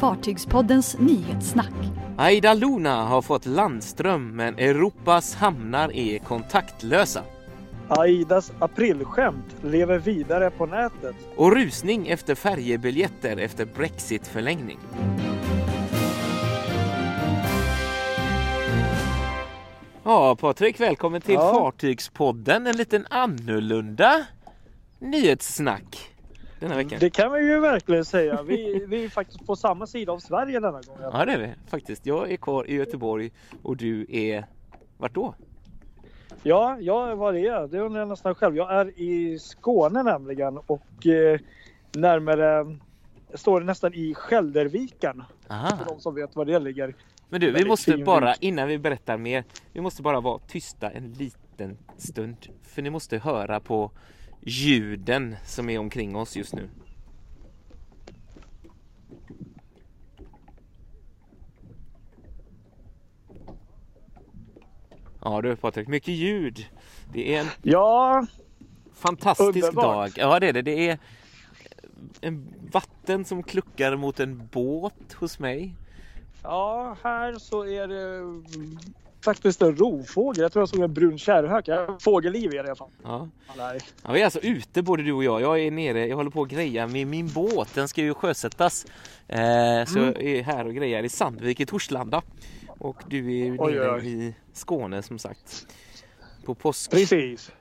Fartygspoddens nyhetssnack. Aida Luna har fått landström men Europas hamnar är kontaktlösa. Aidas aprilskämt lever vidare på nätet. Och rusning efter färjebiljetter efter Brexit-förlängning. Ja, Patrik, välkommen till Ja. Fartygspodden. En liten annorlunda nyhetssnack denna veckan. Det kan vi ju verkligen säga. Vi, vi är faktiskt på samma sida av Sverige denna gång. Ja, det är vi faktiskt. Jag är kvar i Göteborg och du är... Vart då? Ja, ja vad det är, det undrar jag nästan själv. Jag är i Skåne nämligen och eh, närmare står det nästan i Skälderviken. Aha. För de som vet var det ligger. Men du, vi måste bara, innan vi berättar mer, vi måste bara vara tysta en liten stund. För ni måste höra på ljuden som är omkring oss just nu. Ja du Patrik, mycket ljud. Det är en Ja, fantastisk Underbart. dag. Ja det är det. Det är en vatten som kluckar mot en båt hos mig. ja, här så är det faktiskt en rovfågel. Jag tror jag såg en brun kärrhök. Ja, Fågelliv är det i alla fall. Ja. Ja, vi är alltså ute både du och jag. Jag är nere, jag håller på att greja med min båt. Den ska ju sjösättas. Eh, så jag är här och grejar i Sandvik i Torslanda. Och du är ju Oj, nere oj, oj. i Skåne som sagt. På påsk... Precis.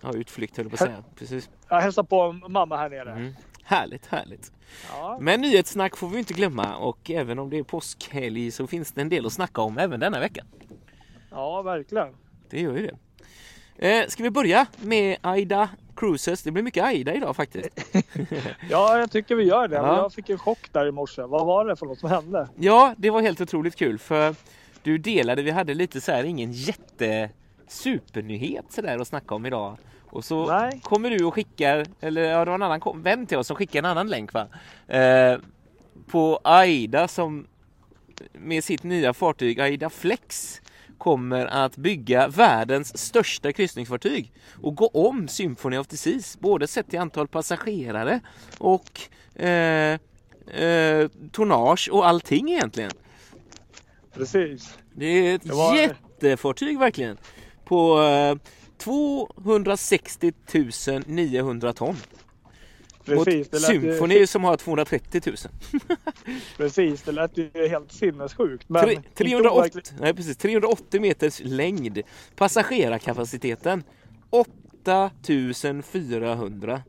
Ja, utflykt höll jag på att säga. Precis. Jag hälsar på mamma här nere. Mm. Härligt, härligt. Ja. Men nyhetssnack får vi inte glömma och även om det är påskhelg så finns det en del att snacka om även denna vecka. Ja, verkligen. Det gör ju det. Eh, ska vi börja med Aida Cruises? Det blir mycket Aida idag faktiskt. Ja, jag tycker vi gör det. Ja. Jag fick en chock där i morse. Vad var det för något som hände? Ja, det var helt otroligt kul för du delade, vi hade lite så här ingen jätte supernyhet sådär att snacka om idag. Och så Nej. kommer du och skickar, eller ja, det var en annan vän till oss som skickade en annan länk va? Eh, på Aida som med sitt nya fartyg Aida Flex kommer att bygga världens största kryssningsfartyg och gå om Symphony of the Seas, både sett till antal passagerare och eh, eh, tonnage och allting egentligen. Precis. Det är ett Det var- jättefartyg verkligen. På eh, 260 900 ton. Precis. Mot Symphony ju, som har 230 000. precis. Det lät ju helt sinnessjukt. Men Tre, inte 380, overkligt. nej, precis, 380 meters längd. Passagerarkapaciteten 8400.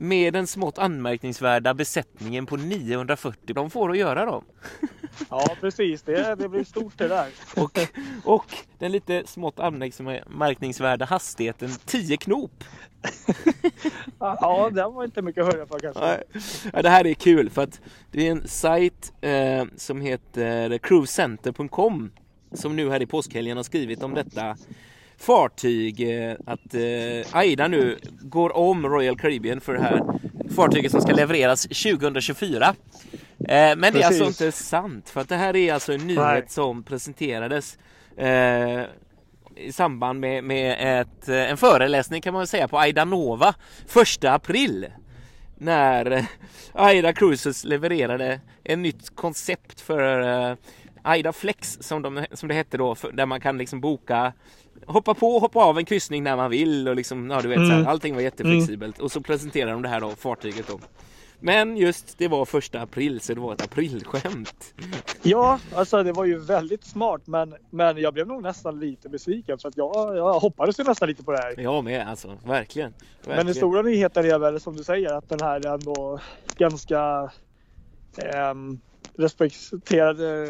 Med den smått anmärkningsvärda besättningen på 940. De får att göra dem. Ja, precis. Det, det blir stort det där. Och, och den lite smått anmärkningsvärda hastigheten 10 knop. Ja, den var inte mycket att höra för kanske. Ja, det här är kul för att det är en sajt eh, som heter cruisecenter.com som nu här i påskhelgen har skrivit om detta fartyg eh, att eh, Aida nu går om Royal Caribbean för det här fartyget som ska levereras 2024. Eh, men det är alltså Precis. inte sant för att det här är alltså en nyhet Nej. som presenterades eh, i samband med, med ett, eh, en föreläsning kan man säga på Aida Nova 1 april när eh, Aida Cruises levererade ett nytt koncept för eh, Aida Flex som, de, som det hette då, för, där man kan liksom boka hoppa på och hoppa av en kryssning när man vill och liksom, ja du vet så här, Mm. allting var jätteflexibelt och så presenterade de det här då, fartyget då. Men just det var första april så det var ett aprilskämt. Ja, alltså det var ju väldigt smart. Men, men jag blev nog nästan lite besviken. För att jag, jag hoppades ju nästan lite på det här. Jag med alltså, verkligen. Men den verkligen. stora nyheten är väl som du säger att den här är ändå ganska ehm, respekterade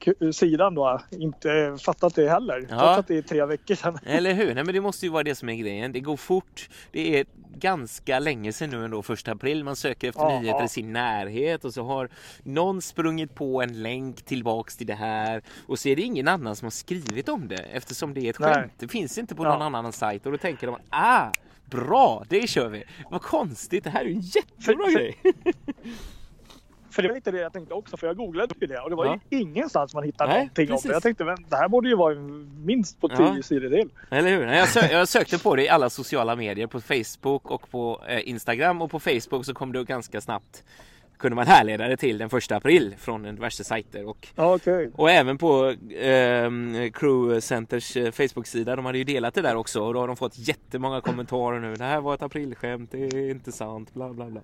ku- sidan då inte fattat det heller. Ja. Att det är tre veckor sedan. Eller hur? Nej men det måste ju vara det som är grejen. Det går fort. Det är ganska länge sedan nu ändå, första april. Man söker efter Ja. nyheter i sin närhet och så har någon sprungit på en länk tillbaks till det här och så är det ingen annan som har skrivit om det eftersom det är ett Nej. skämt. Det finns inte på Ja. någon annan sajt och då tänker de ah, bra, det kör vi. Vad konstigt, det här är en jättebra för- grej. För det var lite det jag tänkte också, för jag googlade ju det och det var Ja. ju ingenstans man hittade Nej, någonting precis. om det. Jag tänkte, men det här borde ju vara minst på Ja. tio sidor till. Eller hur? Jag, sö- jag sökte på det i alla sociala medier, på Facebook och på eh, Instagram och på Facebook så kom det ganska snabbt kunde man härleda det till den första april från diverse sajter och, Ja, okej. och även på eh, Crew Centers eh, Facebook-sida. De hade ju delat det där också och då har de fått jättemånga kommentarer nu. Det här var ett aprilskämt, det är inte sant, bla bla bla.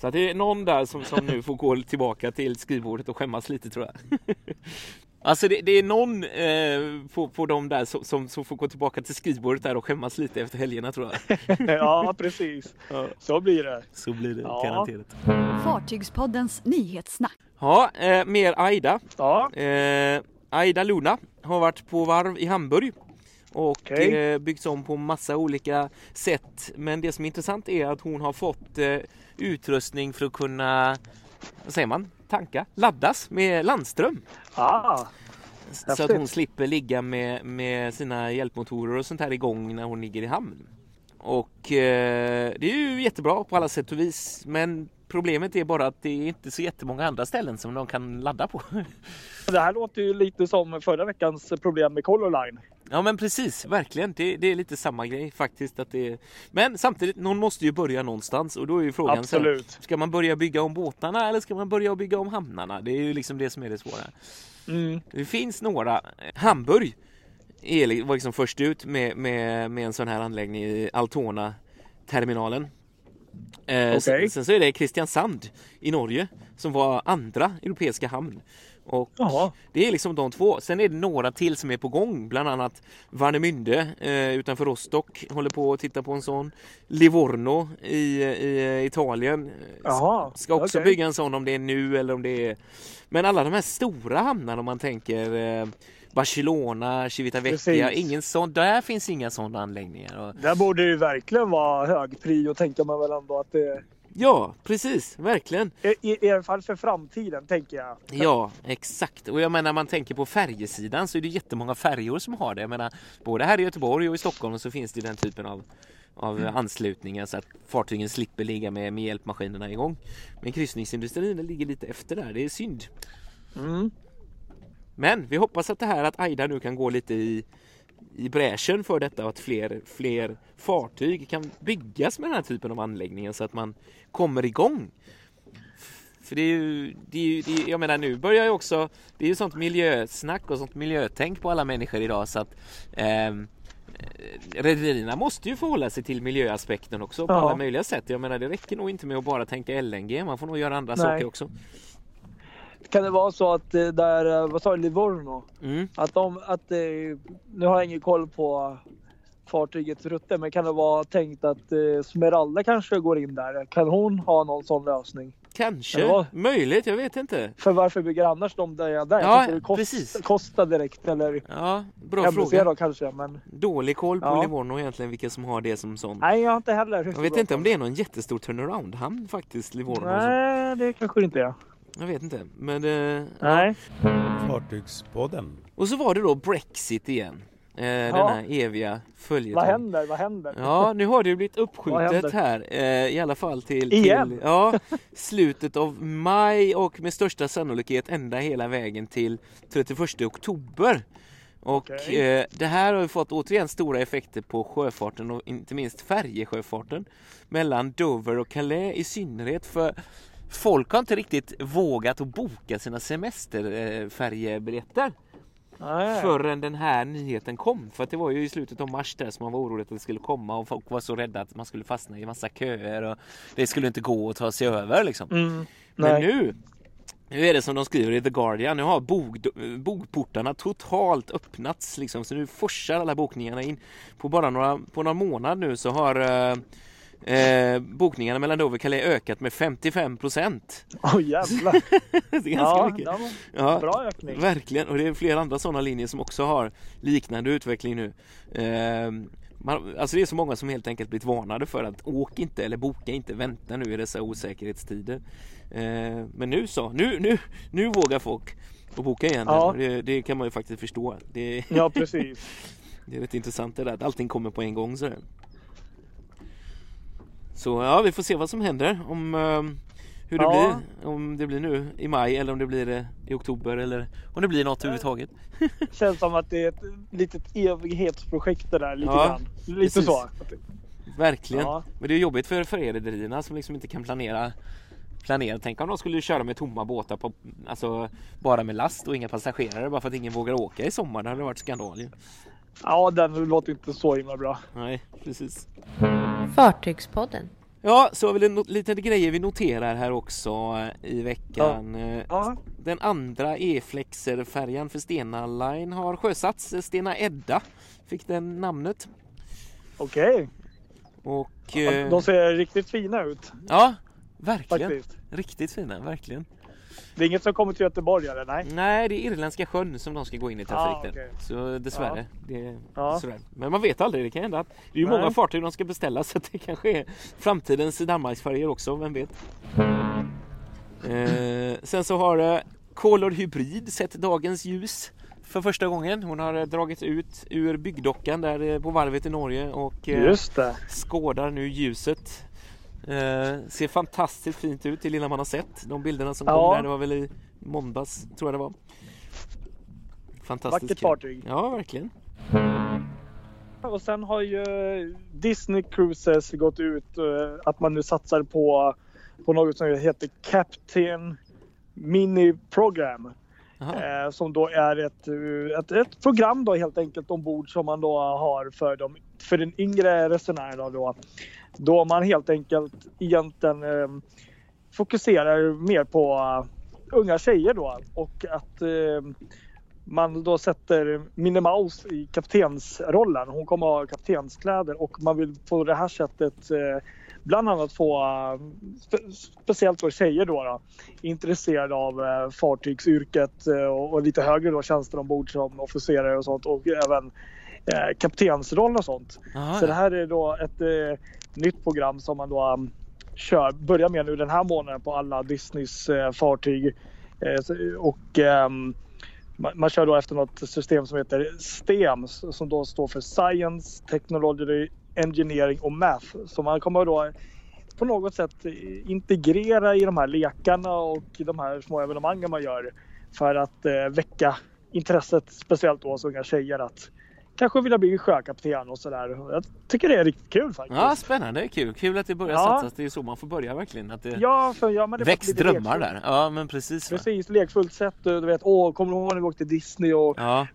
Så att det är någon där som, som nu får gå tillbaka till skrivbordet och skämmas lite tror jag. Alltså det, det är någon eh, på, på de där som, som, som får gå tillbaka till skrivbordet där och skämmas lite efter helgerna tror jag. Ja, precis. Ja. Så blir det. Så blir det Ja. garanterat. Fartygspoddens nyhetssnack. Ja, eh, mer Aida. Ja, Eh, Aida Luna har varit på varv i Hamburg och Okej. eh, byggts om på massa olika sätt. Men det som är intressant är att hon har fått eh, utrustning för att kunna, vad säger man, tanka, laddas med landström. ah, Så att hon slipper ligga med, med sina hjälpmotorer och sånt här igång när hon ligger i hamn. Och eh, det är ju jättebra på alla sätt och vis. Men problemet är bara att det är inte så jättemånga andra ställen som de kan ladda på. det här låter ju lite som förra veckans problem med Color Line. Ja men precis, verkligen. Det, det är lite samma grej faktiskt. Att det är... Men samtidigt, någon måste ju börja någonstans och då är ju frågan Absolut. Ska man börja bygga om båtarna eller ska man börja bygga om hamnarna? Det är ju liksom det som är det svåra. Mm. Det finns några. Hamburg är, var liksom först ut med, med, med en sån här anläggning i Altona-terminalen. Eh, sen, sen så är det Kristiansand i Norge som var andra europeiska hamn. Och Jaha. det är liksom de två. Sen är det några till som är på gång. Bland annat Warnemünde eh, utanför Rostock håller på att titta på en sån. Livorno i, i Italien eh, Jaha. Ska också okej. bygga en sån om det är nu eller om det är... Men alla de här stora hamnarna om man tänker eh, Barcelona, Civitavecchia, ingen sån, där finns inga sådana anläggningar. Där borde det ju verkligen vara hög prio tänker man väl ändå att det ja, precis, verkligen. i, alla fall för framtiden tänker jag. Ja, exakt. Och jag menar, när man tänker på färjesidan så är det jättemånga färjor som har det. Jag menar, både här i Göteborg och i Stockholm så finns det den typen av av Mm. anslutningar så att fartygen slipper ligga med, med hjälpmaskinerna igång. Men kryssningsindustrin ligger lite efter där, det är synd. Mm. Men vi hoppas att det här att Aida nu kan gå lite i, i bräschen för detta och att fler, fler fartyg kan byggas med den här typen av anläggningar så att man kommer igång. För det är ju, det är ju det är, jag menar nu börjar ju också, det är ju sånt miljösnack och sånt miljötänk på alla människor idag så att ehm, eh, Rederierna måste ju förhålla sig till miljöaspekten också på Ja. alla möjliga sätt. Jag menar det räcker nog inte med att bara tänka LNG, man får nog göra andra Nej. saker också. Kan det vara så att det där, eh, vad sa du, Livorno? Mm. Att de, att det, nu har jag ingen koll på fartygets rutter, men kan det vara tänkt att eh, Smeralda kanske går in där? Kan hon ha någon sån lösning? Kanske, Ja. möjligt, jag vet inte. För varför bygger annars de där? där? Ja, tänkte kost, precis. Kosta direkt eller Ja, bra fråga. då kanske. Men Dålig koll på Ja. Livorno egentligen, vilka som har det som sån. nej, jag har inte heller. Jag vet inte om det är någon jättestor turnaround-hamn faktiskt, Livorno. Nej, det kanske det inte är. Jag vet inte. Men, eh, Nej. Fartygspodden. Och så var det då Brexit igen. Eh, Denna eviga följetong. Vad händer? Vad händer? Ja, nu har det ju blivit uppskjutet här. Eh, I alla fall till, Igen? till ja, slutet av maj och med största sannolikhet ända hela vägen till 31 oktober. Och Okej. eh, det här har ju fått återigen stora effekter på sjöfarten och inte minst färjesjöfarten mellan Dover och Calais i synnerhet för folk har inte riktigt vågat att boka sina semesterfärjebiljetter Nej. förrän den här nyheten kom. För att det var ju i slutet av mars där som man var orolig att det skulle komma och folk var så rädda att man skulle fastna i massa köer och det skulle inte gå att ta sig över liksom. Mm. Men nu, nu är det som de skriver i The Guardian, nu har bog, bokportarna totalt öppnats liksom. Så nu forsar alla bokningarna in. På bara några, på några månader nu så har eh, eh, bokningarna mellan Dover och Calais ökat med 55 procent. Åh jävlar. det är ganska ja, mycket. Ja, bra ökning. Verkligen, och det är flera andra sådana linjer som också har liknande utveckling nu. Ehm, man, alltså det är så många som helt enkelt blivit varnade för att åk inte eller boka inte, vänta nu i dessa osäkerhetstider. Ehm, men nu så, nu, nu, nu vågar folk att boka igen. Ja. Och Det, det kan man ju faktiskt förstå. Det, Ja, precis. det är rätt intressant det där att allting kommer på en gång sådär. Så ja, vi får se vad som händer om ehm, hur det Ja. blir. Om det blir nu i maj eller om det blir eh, i oktober eller om det blir något överhuvudtaget. Känns som att det är ett litet evighetsprojekt det där. Lite Ja, grann. Lite precis. så. Verkligen. Ja. Men det är jobbigt för, för er rederierna som liksom inte kan planera planerat. Tänk om de skulle köra med tomma båtar på, alltså bara med last och inga passagerare bara för att ingen vågar åka i sommar. Det hade varit skandal ju. Ja, den låter inte så himla bra. Nej, precis. Fartygspodden. Ja, så har vi lite grejer vi noterar här också eh, i veckan. Eh, Ja, Den andra E-flexer-färjan för Stena Line har sjösatts. Stena Edda fick den namnet. okej. Och Ja, eh, De ser riktigt fina ut ja, verkligen. faktiskt. Riktigt fina, verkligen. Det är inget som kommer till Göteborg eller? Nej. Nej, det är Irländska sjön som de ska gå in i trafik Ah, okej. Så dessvärre. Det är Ja. Men man vet aldrig, det kan hända. Det är ju Nej. många fartyg de ska beställa så det kanske är framtidens Danmarksfärjor också, vem vet. Eh, sen så har eh, Color Hybrid sett dagens ljus för första gången. Hon har eh, dragit ut ur byggdockan där eh, på varvet i Norge och eh, det. skådar nu ljuset. Eh, ser fantastiskt fint ut det lilla man har sett. De bilderna som Ja. kom där, det var väl i måndags tror jag det var. Fantastiskt Vackert fartyg. Ja, verkligen. Och sen har ju Disney Cruises gått ut eh, att man nu satsar på, på något som heter Captain Mini Program. Eh, som då är ett, eh, ett, ett program då helt enkelt ombord som man då har för, de, för den yngre resenären. Då, då, då man helt enkelt egentligen eh, fokuserar mer på eh, unga tjejer då och att eh, man då sätter Minnie Mouse i kaptensrollen. Hon kommer ha kaptenskläder och man vill på det här sättet eh, bland annat få eh, spe- speciellt då tjejer då, då intresserade av eh, fartygsyrket och, och lite högre då tjänster ombord som officerare och sånt och även kaptensrollen och sånt. Aha, Så det här är då ett nytt program som man då um, kör, börjar med nu den här månaden på alla Disneys uh, fartyg. Uh, och ehm, um, man, man kör då efter något system som heter STEM som då står för Science, Technology, Engineering och Math. Så man kommer då eh, på något sätt integrera i de här lekarna och de här små evenemangen man gör för att eh, väcka intresset, speciellt då hos unga tjejer att kanske vilja bli sjökapten och sådär. Jag tycker det är riktigt kul faktiskt. Ja, spännande. Kul. Kul att det börjar Ja. satsas. Det är så man får börja verkligen. Att det Ja, för ja, men det väcks drömmar lekfullt. där. Ja, men precis. va. Precis, lekfullt sätt. Du vet, åh, kommer du ihåg när vi åkte till Disney och Ja,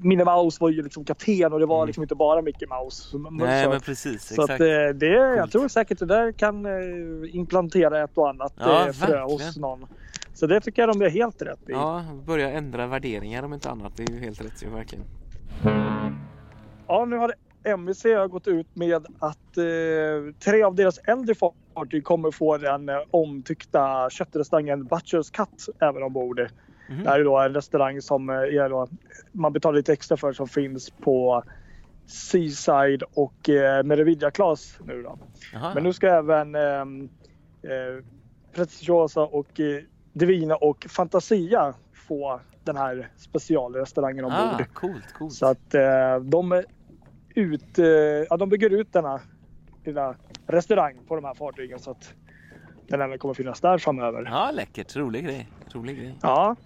Minnie Mouse var ju liksom kapten och det var Mm. liksom inte bara Mickey Mouse. Nej så, men precis. så att Exakt. eh, det, jag Coolt. tror säkert det där kan eh, implantera ett och annat Ja, eh, frö hos verkligen. någon. Så det tycker jag de är helt rätt i. Ja, börja ändra värderingar om inte annat. Det är ju helt rätt ju verkligen. Ja, nu har MVC gått ut med att eh, tre av deras äldre fartyg kommer få den eh, omtyckta köttrestaurangen Butchers Cut även ombord. Mhm. Det här är då en restaurang som eh, är då, man betalar lite extra för som finns på Seaside och eh, Meraviglia Class nu då. Jaha. Men nu ska även eh, eh, Preziosa och eh, Divina och Fantasia få den här specialrestaurangen ombord. ah, coolt, coolt. Så att eh, de, ut, eh, ja, de bygger ut denna lilla restaurang på de här fartygen så att den även kommer finnas där framöver. Ja, läckert. Rolig grej. Rolig grej. Ja.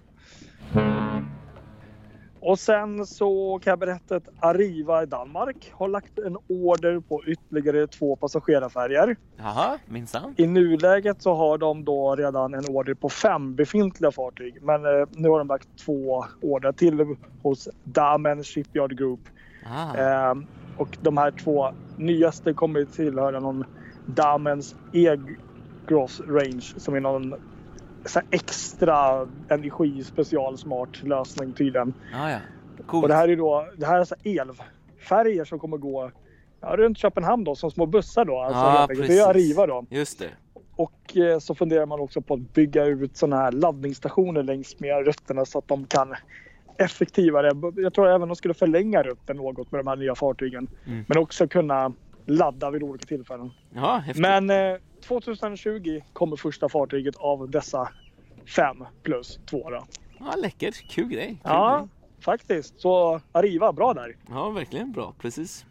Och sen så kan jag berätta att Arriva i Danmark har lagt en order på ytterligare två passagerarfärger. Jaha, minsann. I nuläget så har de då redan en order på fem befintliga fartyg. Men eh, nu har de lagt två order till hos Damen Shipyard Group. Ah, Ehm, och de här två nyaste kommer tillhöra någon Damens E-Gross Range som är någon extra energi special smart lösning tydligen. ah, ja. Coolt. Och det här är då det här är så här elfärger som kommer gå ja, runt Köpenhamn då som små bussar då. Alltså, enkelt. det är. Arriva då. Just det. Och eh, så funderar man också på att bygga ut sådana här laddningsstationer längs med rutterna så att de kan effektivare. Jag tror även de skulle förlänga rutten något med de här nya fartygen. Mm. Men också kunna ladda vid olika tillfällen. Ja, häftigt. Men eh, 2020 kommer första fartyget av dessa fem plus två då. Ja, läckert. Kul grej. Kul Ja, grej. faktiskt. Så Arriva, bra där. ja, verkligen bra. Precis.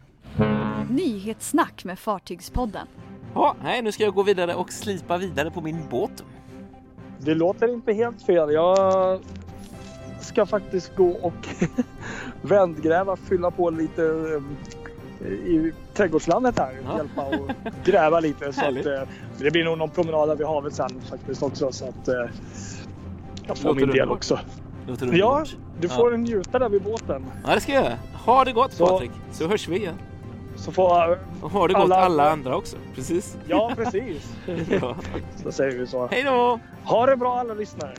Nyhetssnack med Fartygspodden. Ja, nej, nu ska jag gå vidare och slipa vidare på min båt. Det låter inte helt fel. Jag ska faktiskt gå och vändgräva, fylla på lite eh, i trädgårdslandet här. Ja. Hjälpa och gräva lite. Så att, eh, det blir nog någon promenad vid havet sen faktiskt också. Så att eh, jag får Låter min del också. Låter Ja, du Ja. får en njuta där vid båten. Ja, det ska jag göra. Ha det gott Så- Patrik, så hörs vi igen. Så får... Och ha det gott Alla alla, andra. andra också. Precis. Ja, precis. Ja. Så säger vi så. Hej då! Ha det bra alla lyssnare.